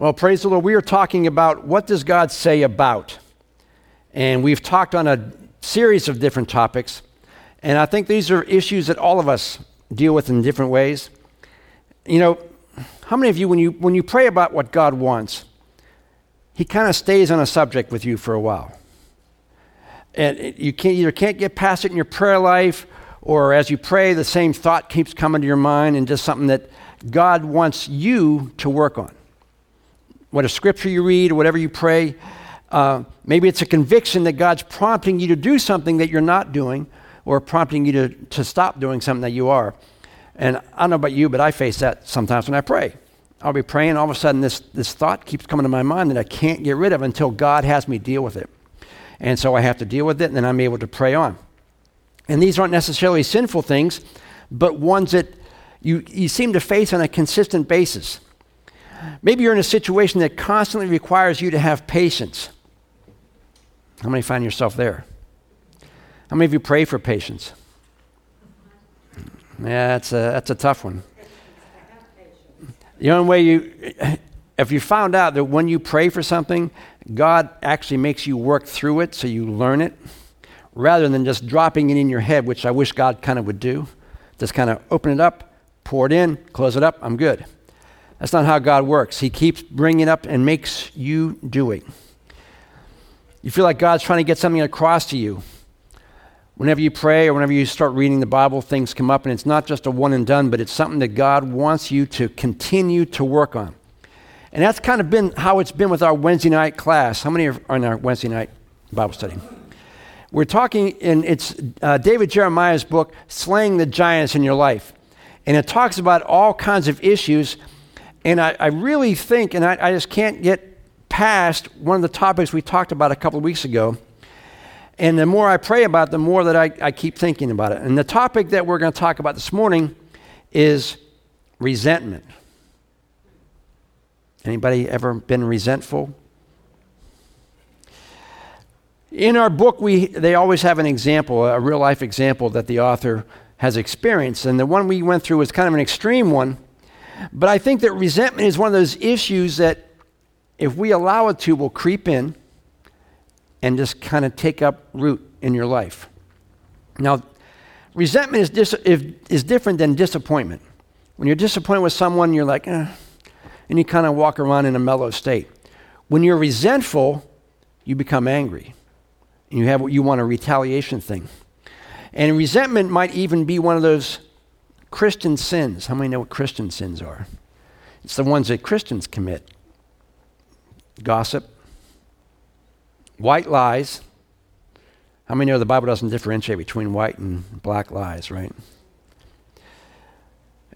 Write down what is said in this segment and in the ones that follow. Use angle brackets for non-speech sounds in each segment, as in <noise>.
Well, praise the Lord. We are talking about what does God say about? And we've talked on a series of different topics. And I think these are issues that all of us deal with in different ways. You know, how many of you, when you, when you pray about what God wants, He kind of stays on a subject with you for a while? And you can't, either can't get past it in your prayer life, or as you pray, the same thought keeps coming to your mind and just something that God wants you to work on what a scripture you read, or whatever you pray. Uh, maybe it's a conviction that God's prompting you to do something that you're not doing, or prompting you to, to stop doing something that you are. And I don't know about you, but I face that sometimes when I pray. I'll be praying, all of a sudden, this, this thought keeps coming to my mind that I can't get rid of until God has me deal with it. And so I have to deal with it, and then I'm able to pray on. And these aren't necessarily sinful things, but ones that you, you seem to face on a consistent basis. Maybe you're in a situation that constantly requires you to have patience. How many find yourself there? How many of you pray for patience? Yeah, that's a, that's a tough one. The only way you, if you found out that when you pray for something, God actually makes you work through it so you learn it, rather than just dropping it in your head, which I wish God kind of would do. Just kind of open it up, pour it in, close it up, I'm good. That's not how God works. He keeps bringing up and makes you do it. You feel like God's trying to get something across to you. Whenever you pray or whenever you start reading the Bible, things come up, and it's not just a one and done, but it's something that God wants you to continue to work on. And that's kind of been how it's been with our Wednesday night class. How many are in our Wednesday night Bible study? We're talking in it's uh, David Jeremiah's book, Slaying the Giants in Your Life. And it talks about all kinds of issues and I, I really think, and I, I, just can't get past one of the topics we talked about a couple of weeks ago. And the more I pray about it, the more that I, I keep thinking about it. And the topic that we're going to talk about this morning is resentment. Anybody ever been resentful? In our book, we, they always have an example, a real life example that the author has experienced. And the one we went through was kind of an extreme one but I think that resentment is one of those issues that, if we allow it to, will creep in and just kind of take up root in your life. Now, resentment is, dis- is different than disappointment. When you're disappointed with someone, you're like, eh, and you kind of walk around in a mellow state. When you're resentful, you become angry. And you have what you want a retaliation thing. And resentment might even be one of those Christian sins. How many know what Christian sins are? It's the ones that Christians commit gossip, white lies. How many know the Bible doesn't differentiate between white and black lies, right?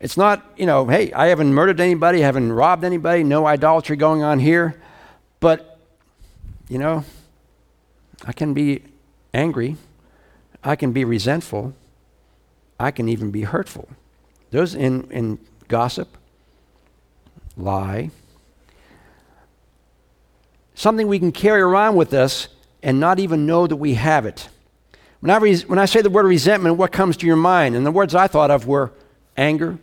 It's not, you know, hey, I haven't murdered anybody, I haven't robbed anybody, no idolatry going on here. But, you know, I can be angry, I can be resentful, I can even be hurtful. Those in, in gossip, lie, something we can carry around with us and not even know that we have it. When I, re- when I say the word resentment, what comes to your mind? And the words I thought of were anger,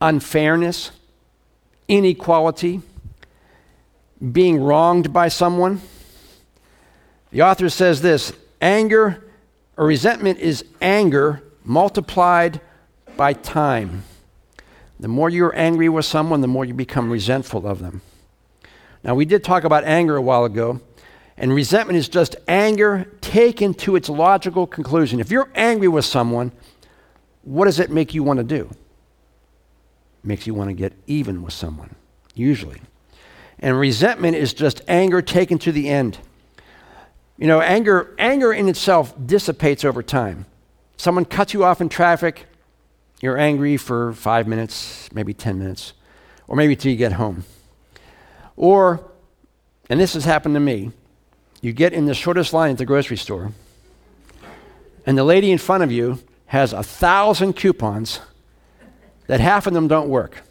unfairness, inequality, being wronged by someone. The author says this anger or resentment is anger multiplied by time. The more you're angry with someone, the more you become resentful of them. Now, we did talk about anger a while ago, and resentment is just anger taken to its logical conclusion. If you're angry with someone, what does it make you want to do? It makes you want to get even with someone, usually. And resentment is just anger taken to the end. You know, anger, anger in itself dissipates over time. Someone cuts you off in traffic, you're angry for five minutes, maybe 10 minutes, or maybe till you get home. Or, and this has happened to me, you get in the shortest line at the grocery store, and the lady in front of you has a thousand coupons that half of them don't work.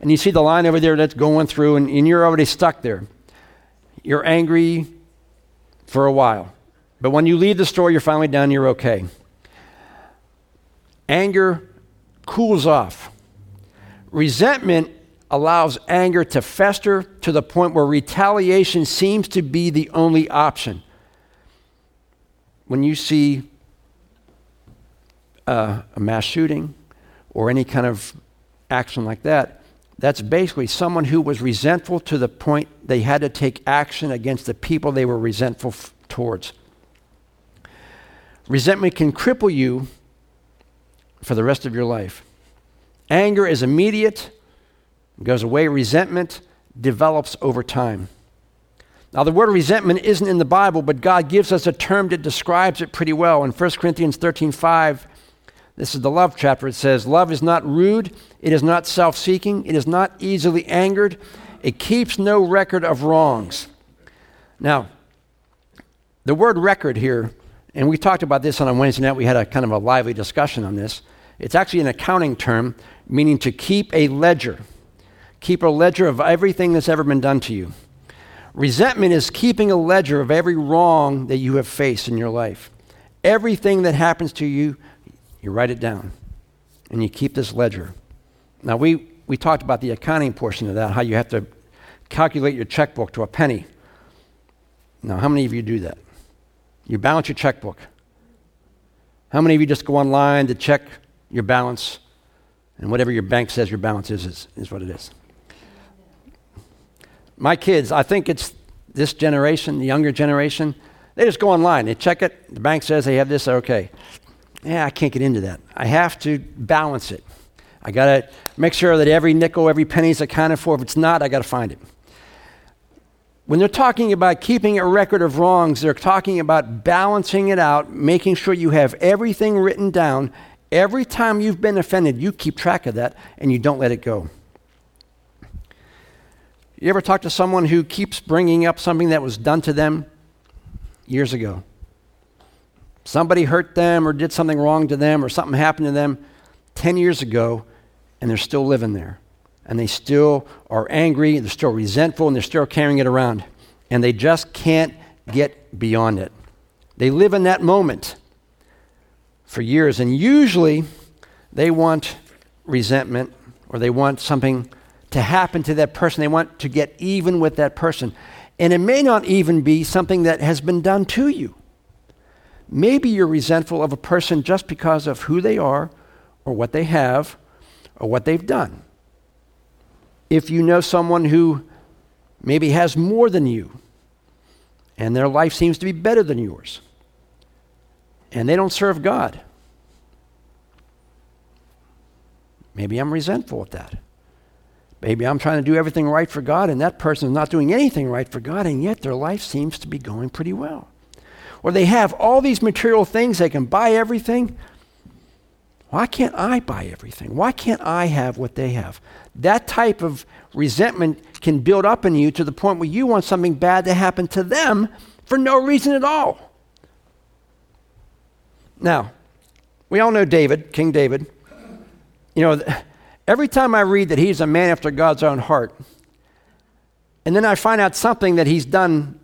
And you see the line over there that's going through, and, and you're already stuck there. You're angry for a while. But when you leave the store, you're finally done, you're okay anger cools off. Resentment allows anger to fester to the point where retaliation seems to be the only option. When you see uh, a mass shooting or any kind of action like that, that's basically someone who was resentful to the point they had to take action against the people they were resentful f- towards. Resentment can cripple you for the rest of your life. Anger is immediate, goes away. Resentment develops over time. Now, the word resentment isn't in the Bible, but God gives us a term that describes it pretty well. In 1 Corinthians 13 5, this is the love chapter. It says, Love is not rude, it is not self seeking, it is not easily angered, it keeps no record of wrongs. Now, the word record here, and we talked about this on a Wednesday night, we had a kind of a lively discussion on this. It's actually an accounting term meaning to keep a ledger. Keep a ledger of everything that's ever been done to you. Resentment is keeping a ledger of every wrong that you have faced in your life. Everything that happens to you, you write it down and you keep this ledger. Now, we, we talked about the accounting portion of that, how you have to calculate your checkbook to a penny. Now, how many of you do that? You balance your checkbook. How many of you just go online to check your balance, and whatever your bank says your balance is, is, is what it is? My kids, I think it's this generation, the younger generation, they just go online, they check it, the bank says they have this, okay yeah, I can't get into that. I have to balance it. I got to make sure that every nickel, every penny is accounted for. If it's not, I got to find it. When they're talking about keeping a record of wrongs, they're talking about balancing it out, making sure you have everything written down. Every time you've been offended, you keep track of that and you don't let it go. You ever talk to someone who keeps bringing up something that was done to them years ago? somebody hurt them or did something wrong to them or something happened to them 10 years ago and they're still living there. And they still are angry, they're still resentful, and they're still carrying it around. And they just can't get beyond it. They live in that moment for years. And usually they want resentment or they want something to happen to that person. They want to get even with that person. And it may not even be something that has been done to you. Maybe you're resentful of a person just because of who they are or what they have or what they've done. If you know someone who maybe has more than you and their life seems to be better than yours and they don't serve God, maybe I'm resentful at that. Maybe I'm trying to do everything right for God and that person is not doing anything right for God and yet their life seems to be going pretty well or they have all these material things, they can buy everything. Why can't I buy everything? Why can't I have what they have? That type of resentment can build up in you to the point where you want something bad to happen to them for no reason at all. Now, we all know David, King David. You know, every time I read that he's a man after God's own heart, and then I find out something that he's done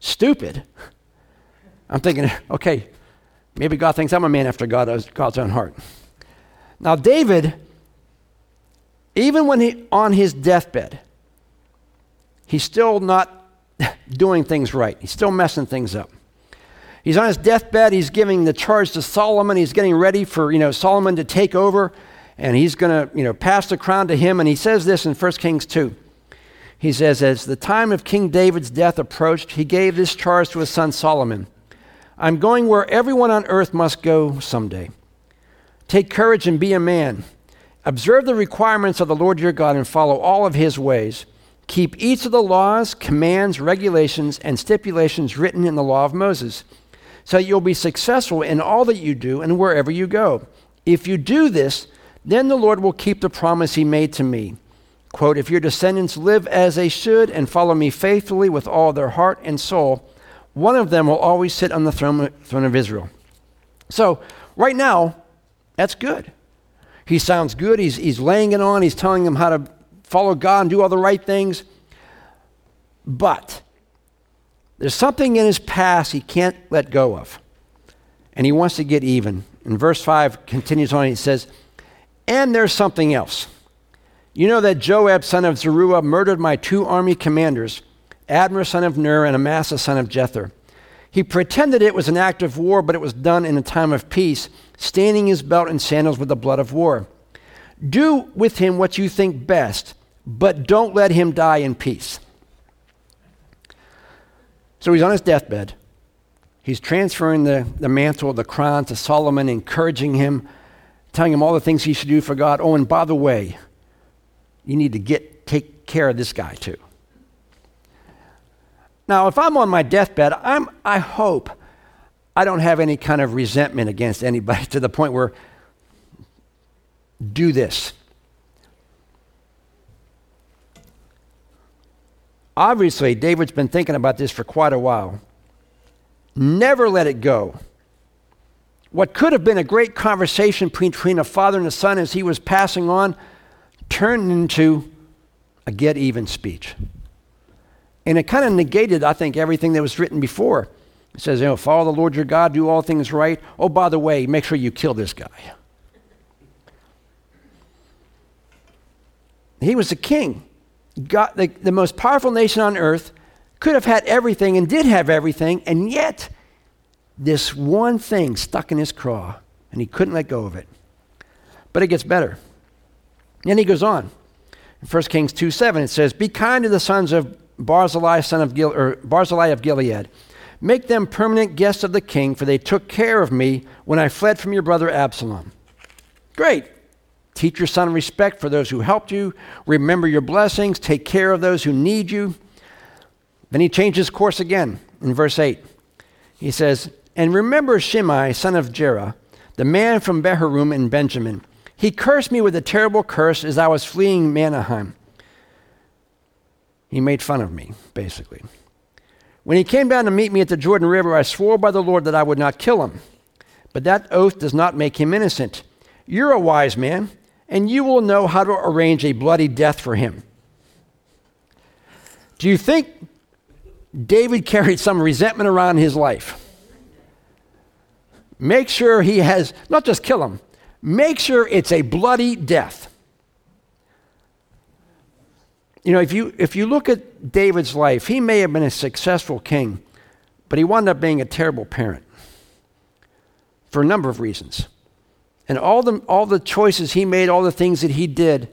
stupid, I'm thinking, okay, maybe God thinks I'm a man after God, God's own heart. Now, David, even when he on his deathbed, he's still not <laughs> doing things right. He's still messing things up. He's on his deathbed. He's giving the charge to Solomon. He's getting ready for you know Solomon to take over, and he's going to you know pass the crown to him. And he says this in 1 Kings 2. He says, as the time of King David's death approached, he gave this charge to his son Solomon. I'm going where everyone on earth must go someday. Take courage and be a man. Observe the requirements of the Lord your God and follow all of his ways. Keep each of the laws, commands, regulations, and stipulations written in the law of Moses, so that you'll be successful in all that you do and wherever you go. If you do this, then the Lord will keep the promise he made to me. Quote, if your descendants live as they should and follow me faithfully with all their heart and soul, one of them will always sit on the throne, throne of Israel. So, right now, that's good. He sounds good. He's, he's laying it on. He's telling them how to follow God and do all the right things. But there's something in his past he can't let go of. And he wants to get even. And verse 5 continues on. He says, And there's something else. You know that Joab, son of Zeruiah, murdered my two army commanders, Abner, son of Ner, and Amasa, son of Jether. He pretended it was an act of war, but it was done in a time of peace, staining his belt and sandals with the blood of war. Do with him what you think best, but don't let him die in peace. So he's on his deathbed. He's transferring the, the mantle, the crown to Solomon, encouraging him, telling him all the things he should do for God. Oh, and by the way, you need to get take care of this guy too. Now, if I'm on my deathbed, I'm, I hope I don't have any kind of resentment against anybody <laughs> to the point where do this. Obviously, David's been thinking about this for quite a while. Never let it go. What could have been a great conversation between a father and a son as he was passing on turned into a get even speech. And it kind of negated, I think, everything that was written before. It says, you know, follow the Lord your God, do all things right. Oh, by the way, make sure you kill this guy. He was a king. God, the, the most powerful nation on earth, could have had everything and did have everything, and yet this one thing stuck in his craw, and he couldn't let go of it. But it gets better. Then he goes on. In 1 Kings 2 7, it says, Be kind to the sons of Barzillai, son of Gil- or Barzillai of Gilead. Make them permanent guests of the king, for they took care of me when I fled from your brother Absalom. Great. Teach your son respect for those who helped you. Remember your blessings. Take care of those who need you. Then he changes course again in verse 8. He says, And remember Shimei, son of Gera, the man from Bahurim in Benjamin. He cursed me with a terrible curse as I was fleeing Mahanaim. He made fun of me, basically. When he came down to meet me at the Jordan River, I swore by the Lord that I would not kill him. But that oath does not make him innocent. You're a wise man, and you will know how to arrange a bloody death for him. Do you think David carried some resentment around his life? Make sure he has, not just kill him, make sure it's a bloody death. You know, if you, if you look at David's life, he may have been a successful king, but he wound up being a terrible parent for a number of reasons. And all the, all the choices he made, all the things that he did,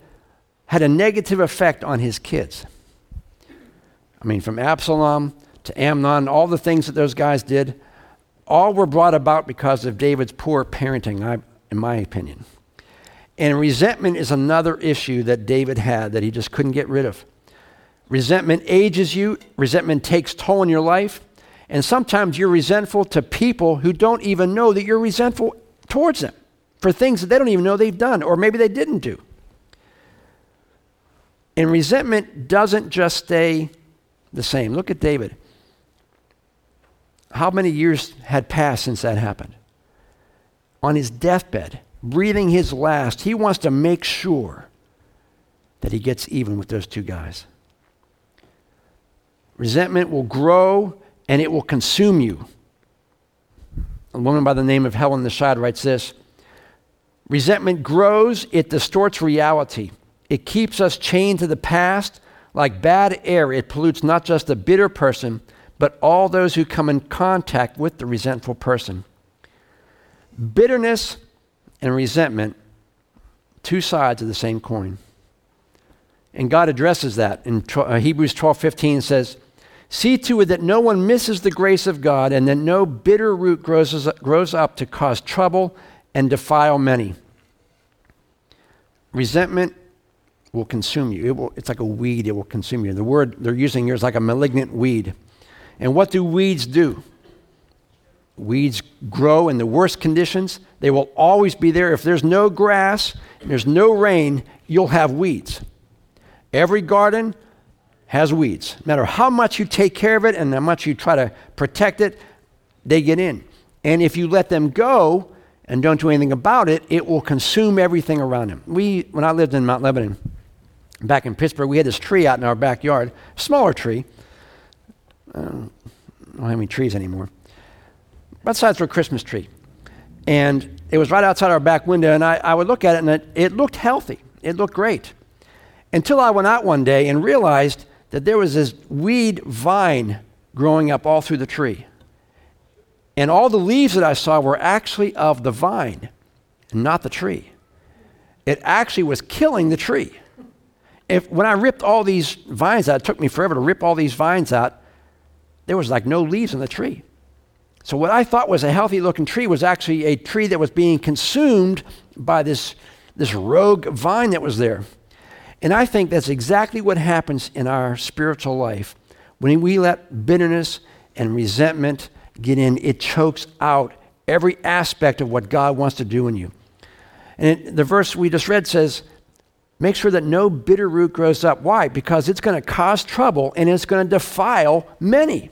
had a negative effect on his kids. I mean, from Absalom to Amnon, all the things that those guys did, all were brought about because of David's poor parenting, in my opinion. And resentment is another issue that David had that he just couldn't get rid of. Resentment ages you, resentment takes toll in your life, and sometimes you're resentful to people who don't even know that you're resentful towards them for things that they don't even know they've done, or maybe they didn't do. And resentment doesn't just stay the same. Look at David. How many years had passed since that happened? On his deathbed, breathing his last, he wants to make sure that he gets even with those two guys. Resentment will grow and it will consume you. A woman by the name of Helen Nashad writes this Resentment grows, it distorts reality. It keeps us chained to the past. Like bad air, it pollutes not just the bitter person, but all those who come in contact with the resentful person. Bitterness and resentment, two sides of the same coin. And God addresses that in uh, Hebrews 12 15 says, See to it that no one misses the grace of God and that no bitter root grows, grows up to cause trouble and defile many. Resentment will consume you. It will, it's like a weed, it will consume you. The word they're using here is like a malignant weed. And what do weeds do? Weeds grow in the worst conditions. They will always be there. If there's no grass, and there's no rain, you'll have weeds. Every garden has weeds. No matter how much you take care of it and how much you try to protect it, they get in. And if you let them go, and don't do anything about it, it will consume everything around them. We, when I lived in Mount Lebanon, back in Pittsburgh, we had this tree out in our backyard, smaller tree. I don't have any trees anymore. About size for a Christmas tree. And it was right outside our back window, and I, I would look at it, and it, it looked healthy. It looked great. Until I went out one day and realized that there was this weed vine growing up all through the tree. And all the leaves that I saw were actually of the vine, not the tree. It actually was killing the tree. If, when I ripped all these vines out, it took me forever to rip all these vines out, there was like no leaves on the tree. So, what I thought was a healthy looking tree was actually a tree that was being consumed by this, this rogue vine that was there. And I think that's exactly what happens in our spiritual life. When we let bitterness and resentment get in, it chokes out every aspect of what God wants to do in you. And it, the verse we just read says, Make sure that no bitter root grows up. Why? Because it's going to cause trouble and it's going to defile many.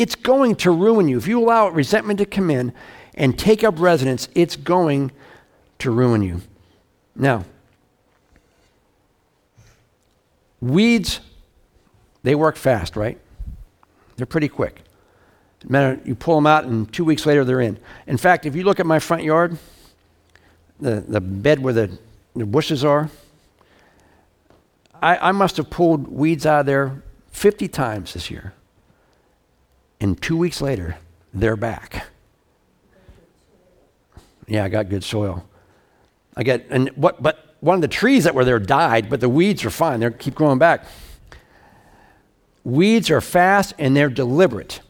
It's going to ruin you. If you allow resentment to come in and take up residence, it's going to ruin you. Now, weeds, they work fast, right? They're pretty quick. Matter, you pull them out, and two weeks later, they're in. In fact, if you look at my front yard, the, the bed where the, the bushes are, I, I must have pulled weeds out of there 50 times this year. And two weeks later, they're back. Yeah, I got good soil. I get, and what, but one of the trees that were there died, but the weeds are fine. They keep growing back. Weeds are fast and they're deliberate.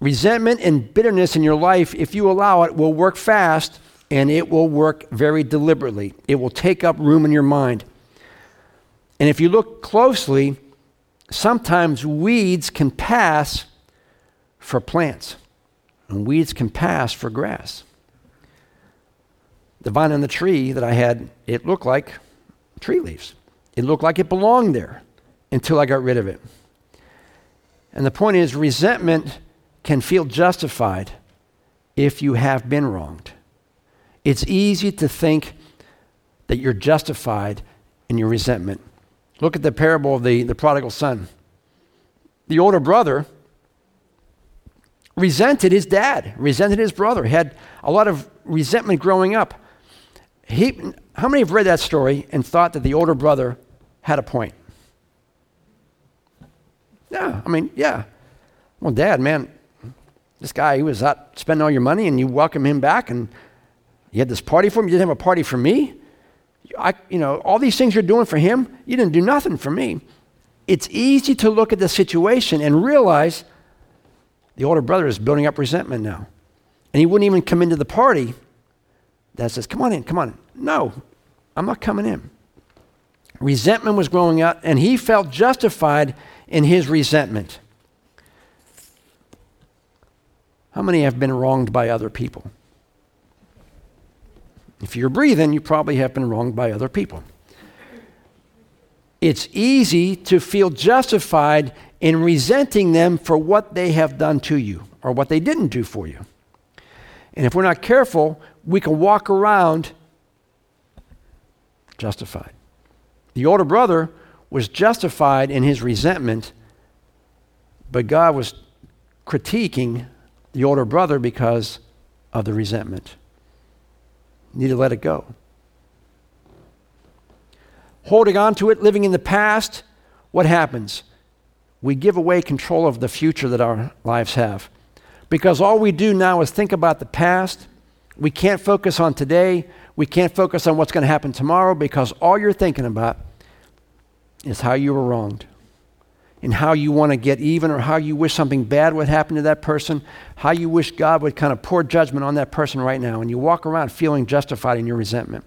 Resentment and bitterness in your life, if you allow it, will work fast and it will work very deliberately. It will take up room in your mind. And if you look closely, sometimes weeds can pass for plants, and weeds can pass for grass. The vine on the tree that I had, it looked like tree leaves. It looked like it belonged there until I got rid of it. And the point is, resentment can feel justified if you have been wronged. It's easy to think that you're justified in your resentment. Look at the parable of the, the prodigal son. The older brother resented his dad, resented his brother, had a lot of resentment growing up. He, how many have read that story and thought that the older brother had a point? Yeah, I mean, yeah. Well, dad, man, this guy, he was out spending all your money and you welcome him back and you had this party for him. You didn't have a party for me. I, you know, all these things you're doing for him, you didn't do nothing for me. It's easy to look at the situation and realize the older brother is building up resentment now. And he wouldn't even come into the party that says, Come on in, come on in. No, I'm not coming in. Resentment was growing up, and he felt justified in his resentment. How many have been wronged by other people? If you're breathing, you probably have been wronged by other people. It's easy to feel justified in resenting them for what they have done to you or what they didn't do for you. And if we're not careful, we can walk around justified. The older brother was justified in his resentment, but God was critiquing the older brother because of the resentment. You need to let it go. Holding on to it, living in the past, what happens? We give away control of the future that our lives have. Because all we do now is think about the past. We can't focus on today. We can't focus on what's going to happen tomorrow because all you're thinking about is how you were wronged and how you want to get even or how you wish something bad would happen to that person, how you wish God would kind of pour judgment on that person right now. And you walk around feeling justified in your resentment.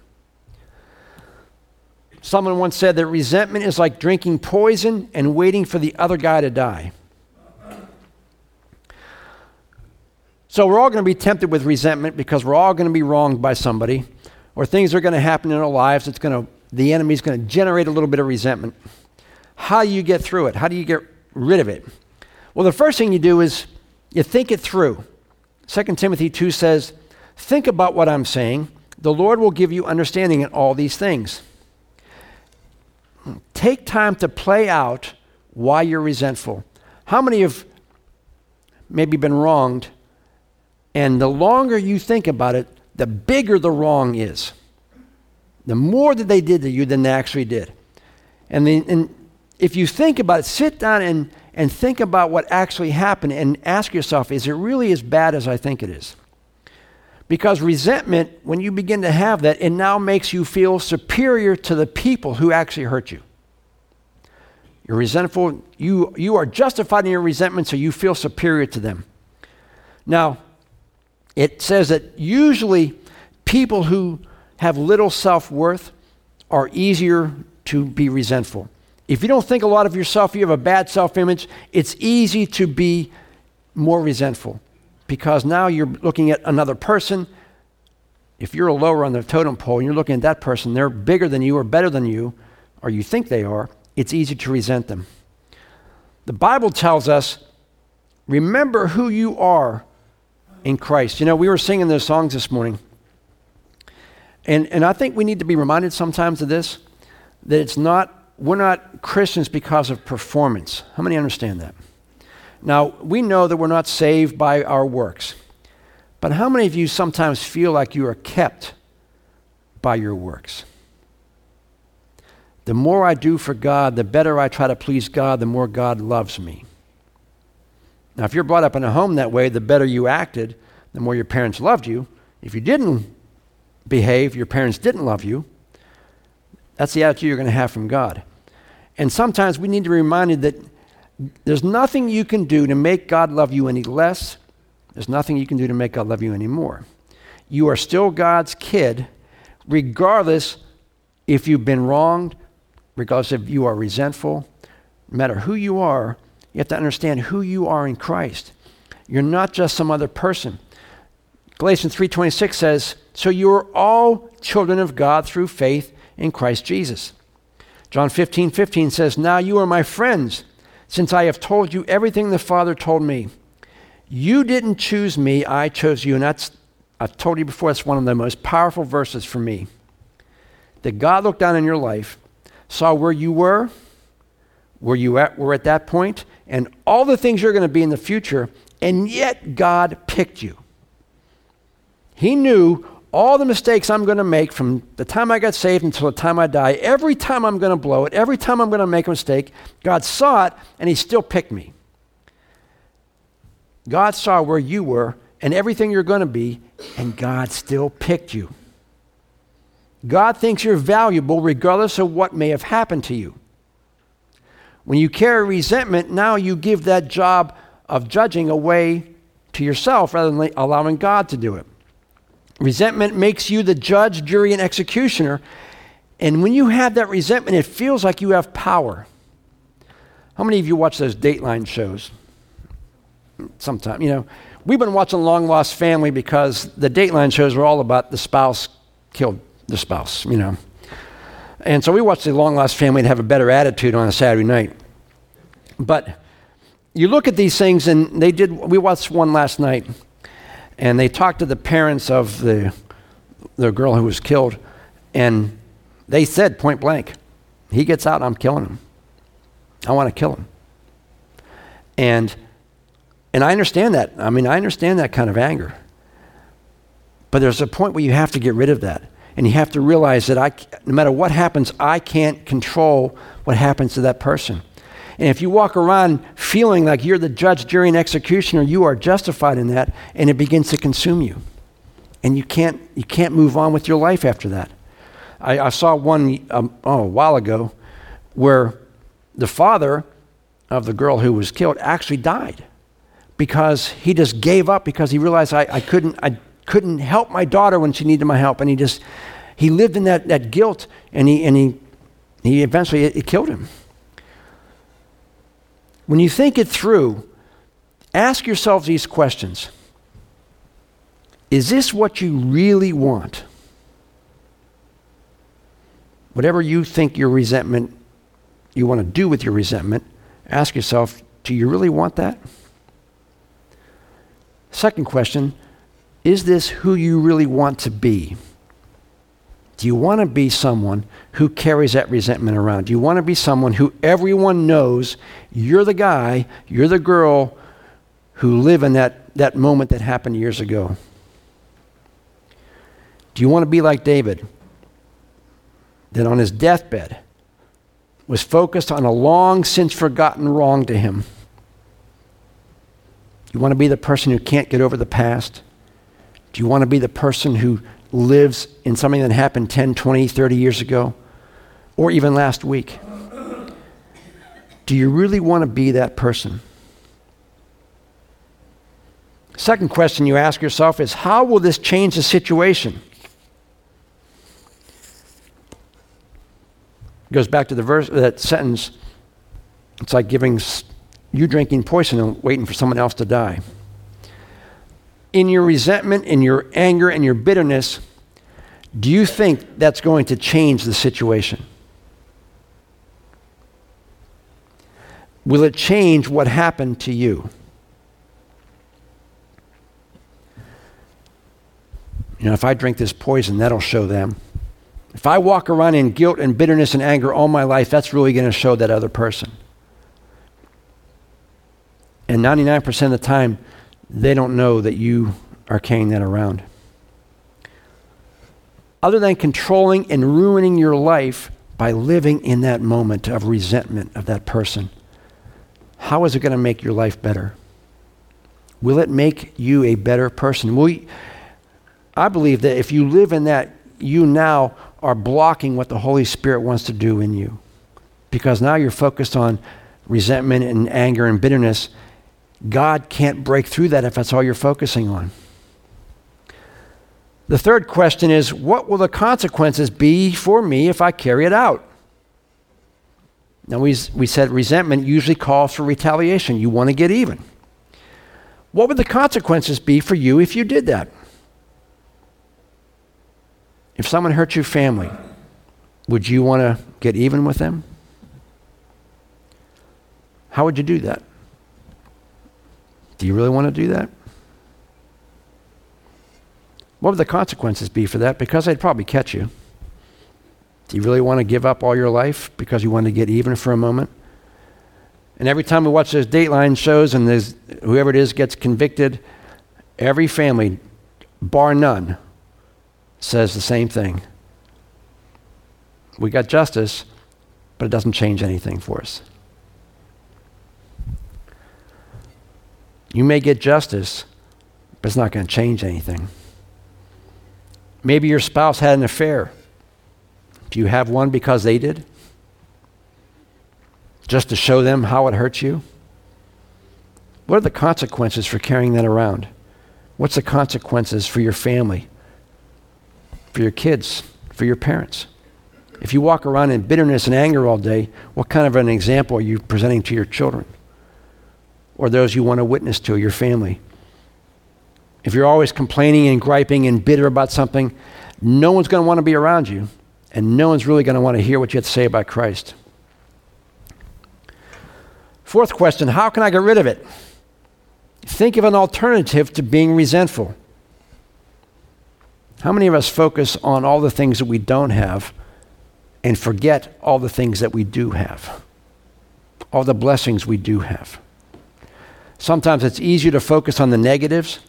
Someone once said that resentment is like drinking poison and waiting for the other guy to die. So we're all going to be tempted with resentment because we're all going to be wronged by somebody, or things are going to happen in our lives. It's going to the enemy's going to generate a little bit of resentment. How do you get through it? How do you get rid of it? Well, the first thing you do is you think it through. 2 Timothy 2 says, Think about what I'm saying. The Lord will give you understanding in all these things. Take time to play out why you're resentful. How many have maybe been wronged, and the longer you think about it, the bigger the wrong is? The more that they did to you than they actually did. And, and if you think about it, sit down and, and think about what actually happened and ask yourself is it really as bad as I think it is? Because resentment, when you begin to have that, it now makes you feel superior to the people who actually hurt you. You're resentful, you, you are justified in your resentment, so you feel superior to them. Now, it says that usually people who have little self worth are easier to be resentful. If you don't think a lot of yourself, you have a bad self image, it's easy to be more resentful because now you're looking at another person. If you're a lower on the totem pole and you're looking at that person, they're bigger than you or better than you, or you think they are, it's easy to resent them. The Bible tells us remember who you are in Christ. You know, we were singing those songs this morning. And, and I think we need to be reminded sometimes of this that it's not, we're not Christians because of performance. How many understand that? Now, we know that we're not saved by our works. But how many of you sometimes feel like you are kept by your works? The more I do for God, the better I try to please God, the more God loves me. Now, if you're brought up in a home that way, the better you acted, the more your parents loved you. If you didn't behave, your parents didn't love you, that's the attitude you're going to have from God. And sometimes we need to be reminded that there's nothing you can do to make God love you any less. There's nothing you can do to make God love you any more. You are still God's kid, regardless if you've been wronged, regardless if you are resentful. No matter who you are, you have to understand who you are in Christ. You're not just some other person. Galatians 3:26 says, "So you are all children of God through faith in Christ Jesus." John 15, 15 says, Now you are my friends since I have told you everything the Father told me. You didn't choose me, I chose you. And that's, I've told you before, that's one of the most powerful verses for me. That God looked down in your life, saw where you were, where you at, were at that point, and all the things you're going to be in the future, and yet God picked you. He knew all the mistakes I'm going to make from the time I got saved until the time I die, every time I'm going to blow it, every time I'm going to make a mistake, God saw it and He still picked me. God saw where you were and everything you're going to be, and God still picked you. God thinks you're valuable regardless of what may have happened to you. When you carry resentment, now you give that job of judging away to yourself rather than allowing God to do it. Resentment makes you the judge, jury, and executioner. And when you have that resentment, it feels like you have power. How many of you watch those Dateline shows? Sometimes, you know, we've been watching Long Lost Family because the Dateline shows were all about the spouse killed the spouse, you know. And so we watch the Long Lost Family and have a better attitude on a Saturday night. But you look at these things, and they did, we watched one last night and they talked to the parents of the, the girl who was killed, and they said point blank, he gets out, I'm killing him. I want to kill him. And, and I understand that. I mean, I understand that kind of anger. But there's a point where you have to get rid of that. And you have to realize that I, no matter what happens, I can't control what happens to that person. And if you walk around feeling like you're the judge, jury, and executioner, you are justified in that, and it begins to consume you. And you can't, you can't move on with your life after that. I, I saw one um, oh, a while ago where the father of the girl who was killed actually died because he just gave up because he realized I, I, couldn't, I couldn't help my daughter when she needed my help. And he just, he lived in that, that guilt and he, and he, he eventually, it, it killed him. When you think it through, ask yourself these questions Is this what you really want? Whatever you think your resentment, you want to do with your resentment, ask yourself do you really want that? Second question Is this who you really want to be? Do you want to be someone who carries that resentment around? Do you want to be someone who everyone knows you're the guy, you're the girl who live in that, that moment that happened years ago? Do you want to be like David? That on his deathbed, was focused on a long since forgotten wrong to him. You want to be the person who can't get over the past? Do you want to be the person who lives in something that happened 10, 20, 30 years ago? Or even last week? Do you really want to be that person? Second question you ask yourself is how will this change the situation? It goes back to the verse that sentence. It's like giving you drinking poison and waiting for someone else to die. In your resentment, in your anger, and your bitterness, do you think that's going to change the situation? Will it change what happened to you? You know, if I drink this poison, that'll show them. If I walk around in guilt and bitterness and anger all my life, that's really going to show that other person. And 99% of the time, they don't know that you are carrying that around. Other than controlling and ruining your life by living in that moment of resentment of that person, how is it going to make your life better? Will it make you a better person? Will you, I believe that if you live in that, you now are blocking what the Holy Spirit wants to do in you. Because now you're focused on resentment and anger and bitterness. God can't break through that if that's all you're focusing on. The third question is what will the consequences be for me if I carry it out? Now, we, we said resentment usually calls for retaliation. You want to get even. What would the consequences be for you if you did that? If someone hurt your family, would you want to get even with them? How would you do that? Do you really want to do that? What would the consequences be for that? Because they'd probably catch you. Do you really want to give up all your life because you want to get even for a moment? And every time we watch those Dateline shows and whoever it is gets convicted, every family, bar none, says the same thing. We got justice, but it doesn't change anything for us. You may get justice, but it's not going to change anything. Maybe your spouse had an affair. Do you have one because they did? Just to show them how it hurts you? What are the consequences for carrying that around? What's the consequences for your family? for your kids, for your parents. If you walk around in bitterness and anger all day, what kind of an example are you presenting to your children or those you want to witness to, your family? If you're always complaining and griping and bitter about something, no one's going to want to be around you, and no one's really going to want to hear what you have to say about Christ. Fourth question How can I get rid of it? Think of an alternative to being resentful. How many of us focus on all the things that we don't have and forget all the things that we do have? All the blessings we do have. Sometimes it's easier to focus on the negatives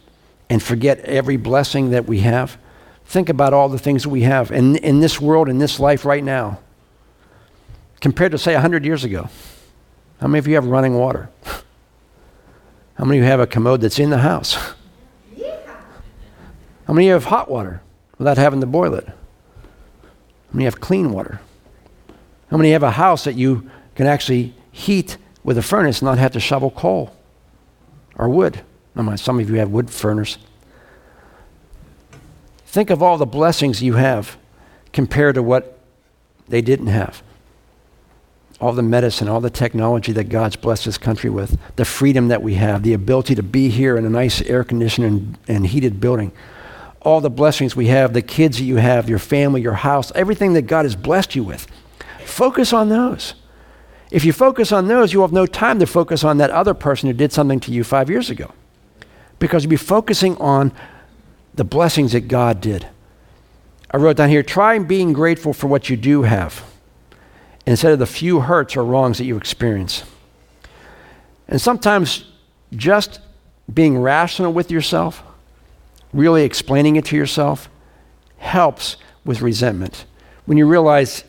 and forget every blessing that we have. Think about all the things that we have in, in this world, in this life right now, compared to, say, 100 years ago. How many of you have running water? <laughs> How many of you have a commode that's in the house? <laughs> How many of you have hot water without having to boil it? How many have clean water? How many have a house that you can actually heat with a furnace and not have to shovel coal or wood? some of you have wood furnace. Think of all the blessings you have compared to what they didn't have. All the medicine, all the technology that God's blessed this country with, the freedom that we have, the ability to be here in a nice air conditioned and, and heated building all the blessings we have, the kids that you have, your family, your house, everything that God has blessed you with. Focus on those. If you focus on those, you have no time to focus on that other person who did something to you five years ago. Because you'll be focusing on the blessings that God did. I wrote down here try being grateful for what you do have instead of the few hurts or wrongs that you experience. And sometimes just being rational with yourself really explaining it to yourself helps with resentment. When you realize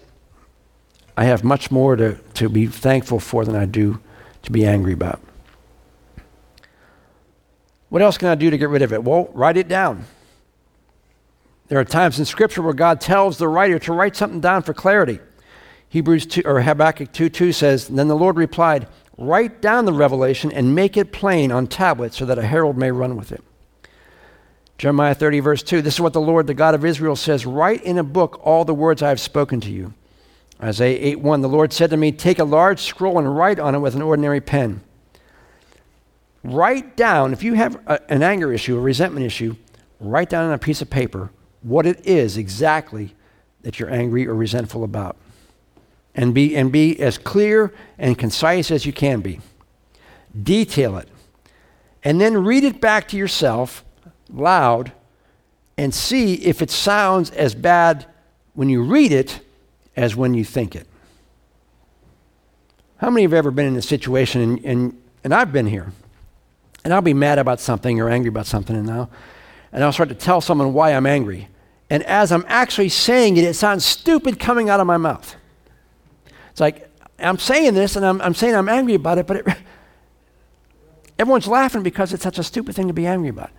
I have much more to, to be thankful for than I do to be angry about. What else can I do to get rid of it? Well, write it down. There are times in Scripture where God tells the writer to write something down for clarity. Hebrews 2 or Habakkuk 2 2 says, Then the Lord replied, Write down the revelation and make it plain on tablets so that a herald may run with it. Jeremiah 30, verse 2 This is what the Lord, the God of Israel, says Write in a book all the words I have spoken to you. Isaiah 8 1 The Lord said to me, Take a large scroll and write on it with an ordinary pen. Write down, if you have a, an anger issue, a resentment issue, write down on a piece of paper what it is exactly that you're angry or resentful about. And be, and be as clear and concise as you can be. Detail it. And then read it back to yourself loud and see if it sounds as bad when you read it as when you think it. How many have ever been in a situation, and, and, and I've been here, and I'll be mad about something or angry about something and now, and I'll start to tell someone why I'm angry. And as I'm actually saying it, it sounds stupid coming out of my mouth. It's like, I'm saying this and I'm, I'm saying I'm angry about it, but it, <laughs> everyone's laughing because it's such a stupid thing to be angry about.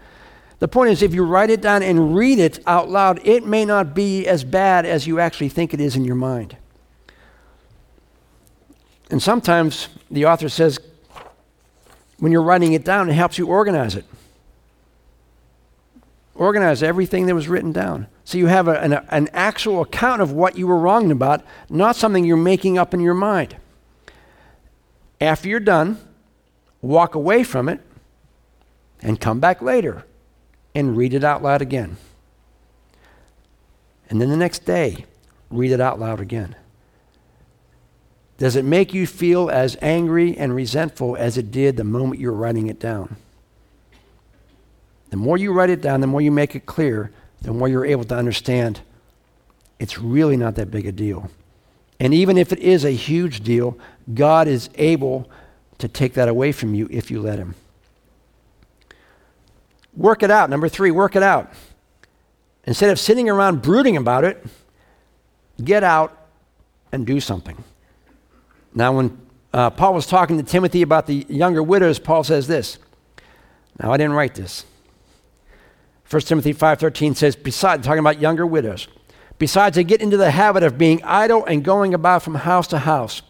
The point is, if you write it down and read it out loud, it may not be as bad as you actually think it is in your mind. And sometimes the author says, when you're writing it down, it helps you organize it. Organize everything that was written down. So you have a, an, an actual account of what you were wrong about, not something you're making up in your mind. After you're done, walk away from it and come back later and read it out loud again. And then the next day, read it out loud again. Does it make you feel as angry and resentful as it did the moment you were writing it down? The more you write it down, the more you make it clear, the more you're able to understand it's really not that big a deal. And even if it is a huge deal, God is able to take that away from you if you let Him. Work it out. Number three, work it out. Instead of sitting around brooding about it, get out and do something. Now, when uh, Paul was talking to Timothy about the younger widows, Paul says this. Now, I didn't write this. 1 Timothy 5.13 says, besides, talking about younger widows, besides they get into the habit of being idle and going about from house to house.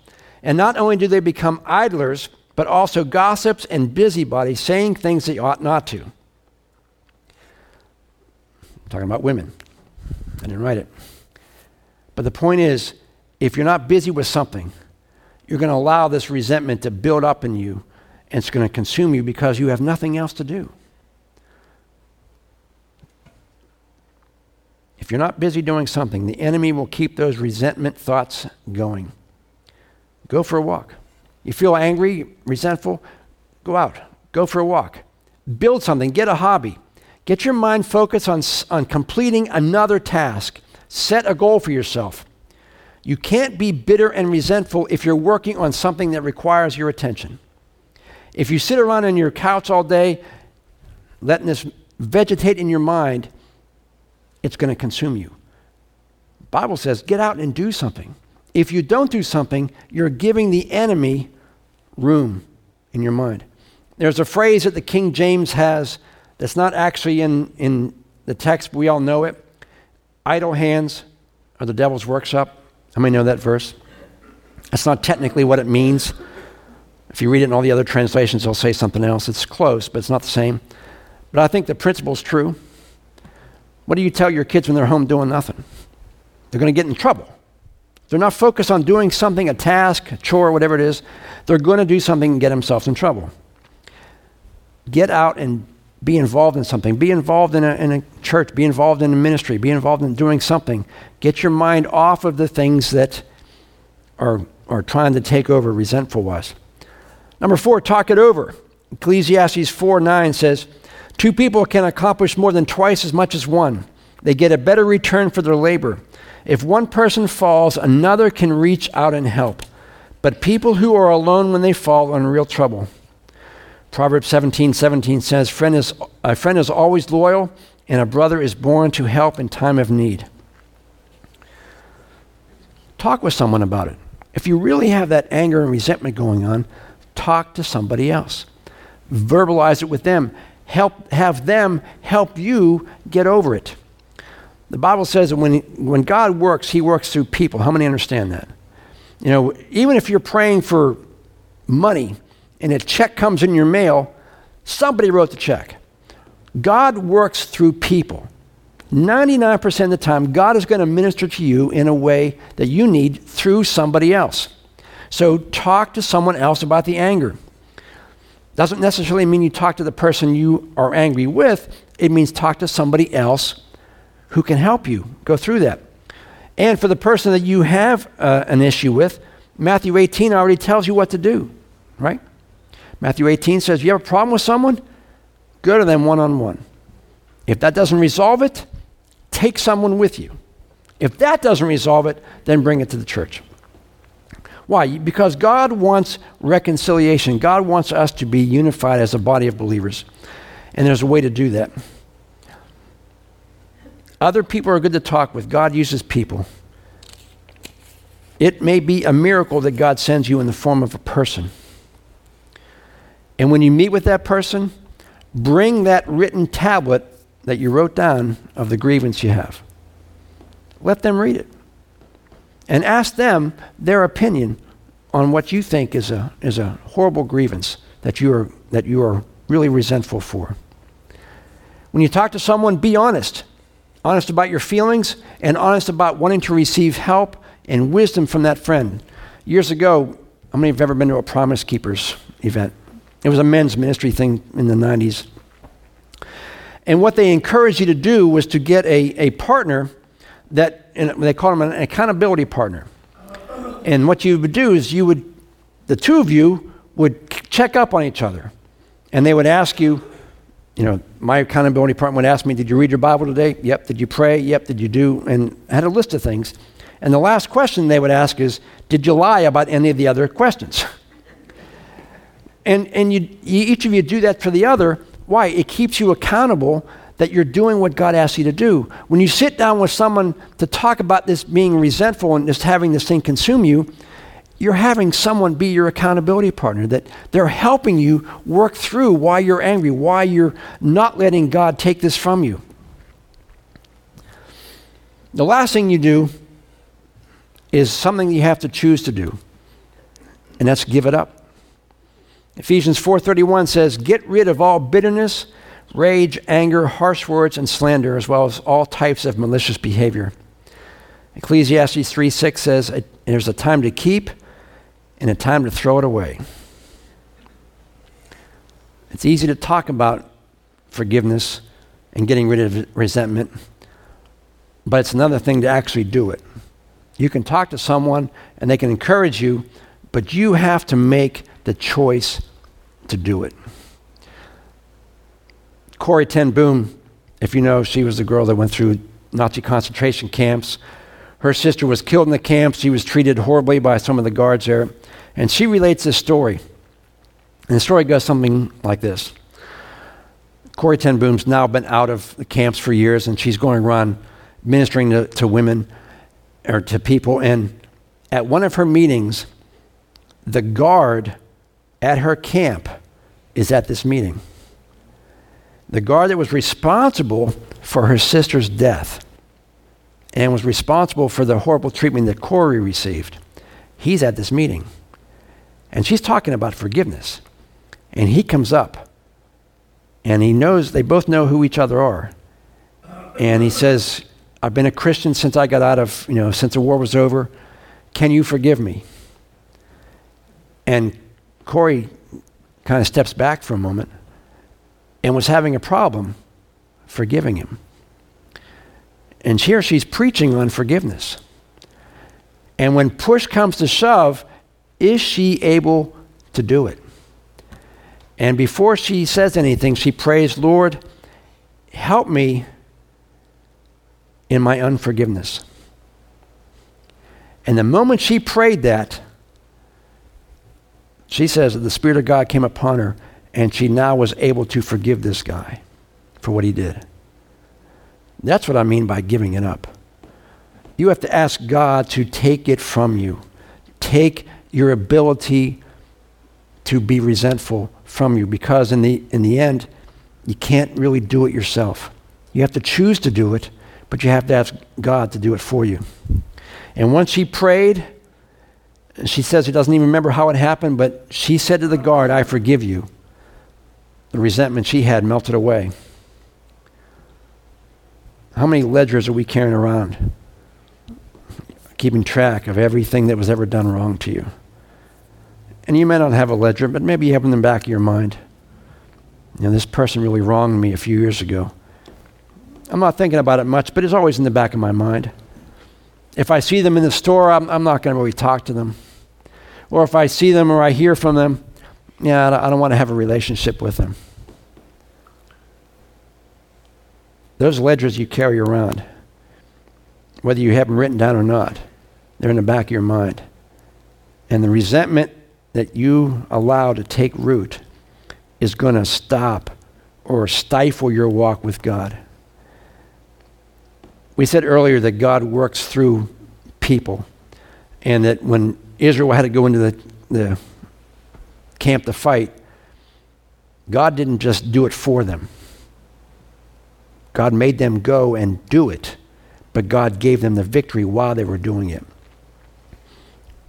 And not only do they become idlers, but also gossips and busybodies, saying things they ought not to talking about women. I didn't write it. But the point is, if you're not busy with something, you're going to allow this resentment to build up in you, and it's going to consume you because you have nothing else to do. If you're not busy doing something, the enemy will keep those resentment thoughts going. Go for a walk. You feel angry, resentful, go out. Go for a walk. Build something, get a hobby. Get your mind focused on, on completing another task. Set a goal for yourself. You can't be bitter and resentful if you're working on something that requires your attention. If you sit around on your couch all day, letting this vegetate in your mind, it's going to consume you. The Bible says, get out and do something. If you don't do something, you're giving the enemy room in your mind. There's a phrase that the King James has that's not actually in, in the text, we all know it. Idle hands are the devil's workshop. How many know that verse? That's not technically what it means. If you read it in all the other translations, they'll say something else. It's close, but it's not the same. But I think the principle's true. What do you tell your kids when they're home doing nothing? They're going to get in trouble. They're not focused on doing something, a task, a chore, whatever it is. They're going to do something and get themselves in trouble. Get out and be involved in something. Be involved in a, in a church. Be involved in a ministry. Be involved in doing something. Get your mind off of the things that are, are trying to take over resentful wise. Number four, talk it over. Ecclesiastes 4 9 says, Two people can accomplish more than twice as much as one. They get a better return for their labor. If one person falls, another can reach out and help. But people who are alone when they fall are in real trouble. Proverbs 17 17 says, friend is, A friend is always loyal, and a brother is born to help in time of need. Talk with someone about it. If you really have that anger and resentment going on, talk to somebody else. Verbalize it with them. Help have them help you get over it. The Bible says that when, when God works, he works through people. How many understand that? You know, even if you're praying for money and a check comes in your mail, somebody wrote the check. God works through people. 99% of the time, God is going to minister to you in a way that you need through somebody else. So talk to someone else about the anger. Doesn't necessarily mean you talk to the person you are angry with, it means talk to somebody else who can help you go through that. And for the person that you have uh, an issue with, Matthew 18 already tells you what to do, right? Matthew 18 says, if You have a problem with someone? Go to them one on one. If that doesn't resolve it, take someone with you. If that doesn't resolve it, then bring it to the church. Why? Because God wants reconciliation. God wants us to be unified as a body of believers. And there's a way to do that. Other people are good to talk with. God uses people. It may be a miracle that God sends you in the form of a person. And when you meet with that person, bring that written tablet that you wrote down of the grievance you have. Let them read it. And ask them their opinion on what you think is a, is a horrible grievance that you, are, that you are really resentful for. When you talk to someone, be honest. Honest about your feelings and honest about wanting to receive help and wisdom from that friend. Years ago, how many have ever been to a Promise Keepers event? It was a men's ministry thing in the 90s. And what they encouraged you to do was to get a, a partner that, they called them an accountability partner. And what you would do is you would, the two of you would check up on each other. And they would ask you, you know, my accountability partner would ask me, Did you read your Bible today? Yep. Did you pray? Yep. Did you do? And I had a list of things. And the last question they would ask is, Did you lie about any of the other questions? <laughs> and and you, each of you do that for the other, why? It keeps you accountable that you're doing what God asks you to do. When you sit down with someone to talk about this being resentful and just having this thing consume you, you're having someone be your accountability partner, that they're helping you work through why you're angry, why you're not letting God take this from you. The last thing you do is something you have to choose to do, and that's give it up. Ephesians 4:31 says, "Get rid of all bitterness, rage, anger, harsh words, and slander, as well as all types of malicious behavior." Ecclesiastes 3:6 says, "There's a time to keep and a time to throw it away." It's easy to talk about forgiveness and getting rid of resentment, but it's another thing to actually do it. You can talk to someone and they can encourage you, but you have to make the choice to do it. Corrie ten Boom, if you know, she was the girl that went through Nazi concentration camps. Her sister was killed in the camps. She was treated horribly by some of the guards there. And she relates this story. And the story goes something like this Corrie ten Boom's now been out of the camps for years, and she's going around ministering to, to women or to people. And at one of her meetings, the guard at her camp is at this meeting. The guard that was responsible for her sister's death and was responsible for the horrible treatment that Corrie received, he's at this meeting. And she's talking about forgiveness. And he comes up and he knows, they both know who each other are. And he says, I've been a Christian since I got out of, you know, since the war was over. Can you forgive me? And Corrie kind of steps back for a moment and was having a problem forgiving him. And here she's preaching on forgiveness. And when push comes to shove, is she able to do it? And before she says anything, she prays, Lord, help me in my unforgiveness. And the moment she prayed that, she says that the Spirit of God came upon her and she now was able to forgive this guy for what he did. That's what I mean by giving it up. You have to ask God to take it from you. take your ability to be resentful from you because in the, in the end, you can't really do it yourself. You have to choose to do it, but you have to ask God to do it for you. And once she prayed, she says she doesn't even remember how it happened, but she said to the guard, I forgive you. The resentment she had melted away. How many ledgers are we carrying around? Keeping track of everything that was ever done wrong to you. And you may not have a ledger, but maybe you have in the back of your mind. You know, this person really wronged me a few years ago. I'm not thinking about it much, but it's always in the back of my mind. If I see them in the store, I'm, I'm not going to really talk to them. Or if I see them or I hear from them, yeah, I don't want to have a relationship with them. Those ledgers you carry around, whether you have them written down or not, they're in the back of your mind. And the resentment that you allow to take root is going to stop or stifle your walk with God. We said earlier that God works through people, and that when Israel had to go into the, the camp to fight, God didn't just do it for them. God made them go and do it, but God gave them the victory while they were doing it.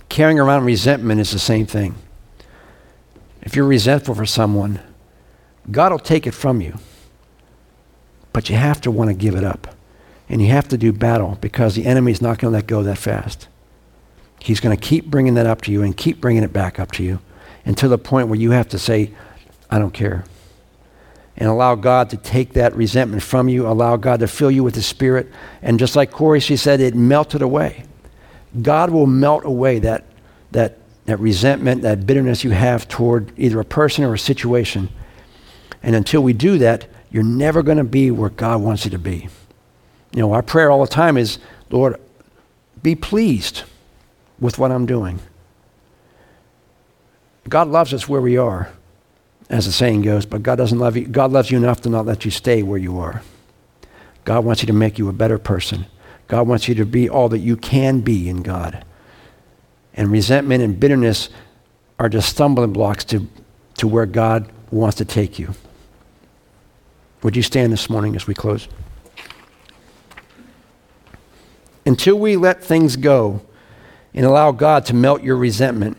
Carrying around resentment is the same thing. If you're resentful for someone, God will take it from you. But you have to want to give it up. And you have to do battle because the enemy is not going to let go that fast. He's going to keep bringing that up to you and keep bringing it back up to you until the point where you have to say, I don't care. And allow God to take that resentment from you, allow God to fill you with the Spirit. And just like Corrie, she said, it melted away. God will melt away that, that, that resentment, that bitterness you have toward either a person or a situation. And until we do that, you're never going to be where God wants you to be. You know, our prayer all the time is, Lord, be pleased with what I'm doing. God loves us where we are, as the saying goes, but God doesn't love you. God loves you enough to not let you stay where you are. God wants you to make you a better person. God wants you to be all that you can be in God. And resentment and bitterness are just stumbling blocks to, to where God wants to take you. Would you stand this morning as we close? Until we let things go and allow God to melt your resentment,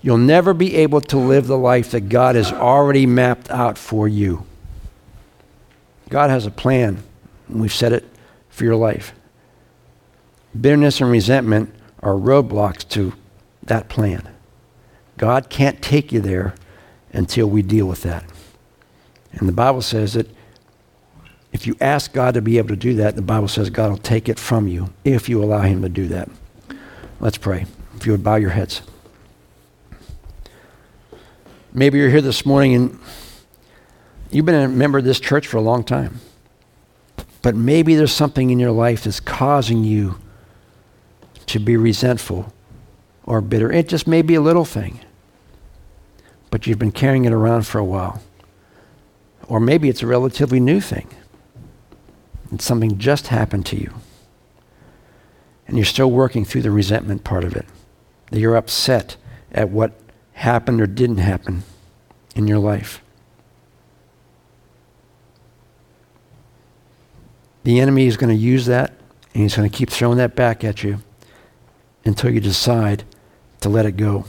you'll never be able to live the life that God has already mapped out for you. God has a plan, and we've said it for your life. Bitterness and resentment are roadblocks to that plan. God can't take you there until we deal with that. And the Bible says that if you ask God to be able to do that, the Bible says God will take it from you if you allow Him to do that. Let's pray. If you would bow your heads. Maybe you're here this morning and you've been a member of this church for a long time. But maybe there's something in your life that's causing you to be resentful or bitter. It just may be a little thing, but you've been carrying it around for a while. Or maybe it's a relatively new thing and something just happened to you. And you're still working through the resentment part of it. That you're upset at what happened or didn't happen in your life. The enemy is going to use that and he's going to keep throwing that back at you until you decide to let it go.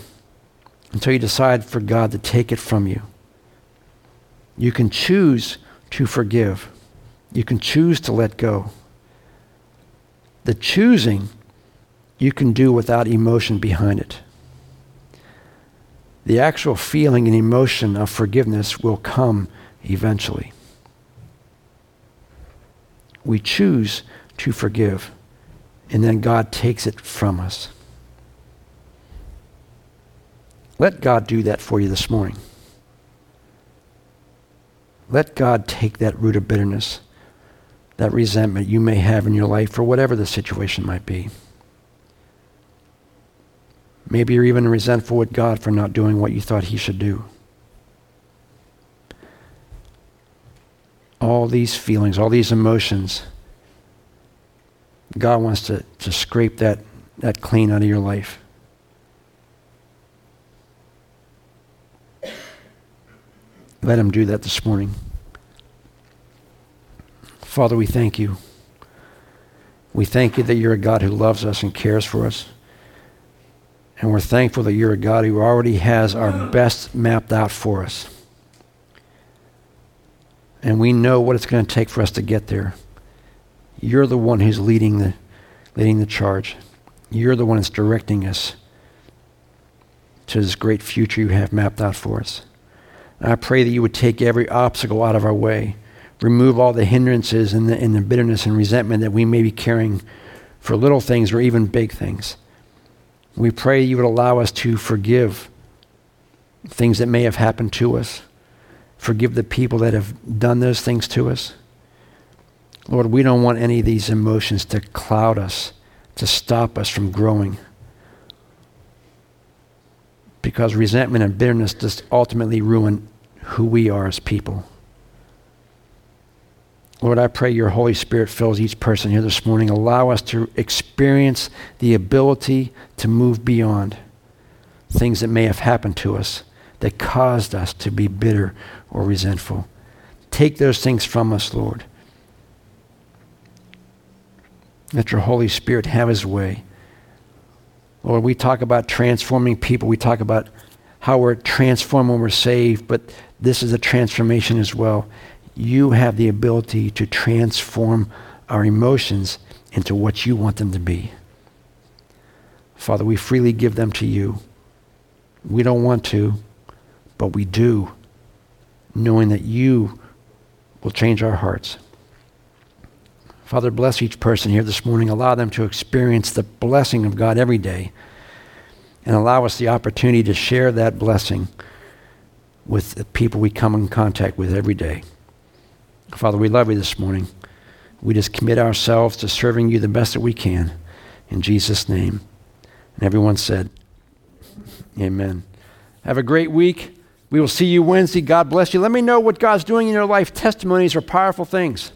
Until you decide for God to take it from you. You can choose to forgive. You can choose to let go. The choosing you can do without emotion behind it. The actual feeling and emotion of forgiveness will come eventually. We choose to forgive, and then God takes it from us. Let God do that for you this morning. Let God take that root of bitterness that resentment you may have in your life for whatever the situation might be. Maybe you're even resentful with God for not doing what you thought He should do. All these feelings, all these emotions, God wants to, to scrape that, that clean out of your life. Let Him do that this morning. Father, we thank you. We thank you that you're a God who loves us and cares for us. And we're thankful that you're a God who already has our best mapped out for us. And we know what it's going to take for us to get there. You're the one who's leading the, leading the charge. You're the one that's directing us to this great future you have mapped out for us. And I pray that you would take every obstacle out of our way, remove all the hindrances and the, and the bitterness and resentment that we may be carrying for little things or even big things. We pray you would allow us to forgive things that may have happened to us, forgive the people that have done those things to us. Lord, we don't want any of these emotions to cloud us, to stop us from growing. Because resentment and bitterness just ultimately ruin who we are as people. Lord, I pray your Holy Spirit fills each person here this morning. Allow us to experience the ability to move beyond things that may have happened to us that caused us to be bitter or resentful. Take those things from us, Lord. Let your Holy Spirit have his way. Lord, we talk about transforming people. We talk about how we're transformed when we're saved, but this is a transformation as well you have the ability to transform our emotions into what you want them to be. Father, we freely give them to you. We don't want to, but we do, knowing that you will change our hearts. Father, bless each person here this morning. Allow them to experience the blessing of God every day and allow us the opportunity to share that blessing with the people we come in contact with every day. Father, we love you this morning. We just commit ourselves to serving you the best that we can. In Jesus' name. And everyone said, Amen. Have a great week. We will see you Wednesday. God bless you. Let me know what God's doing in your life. Testimonies are powerful things.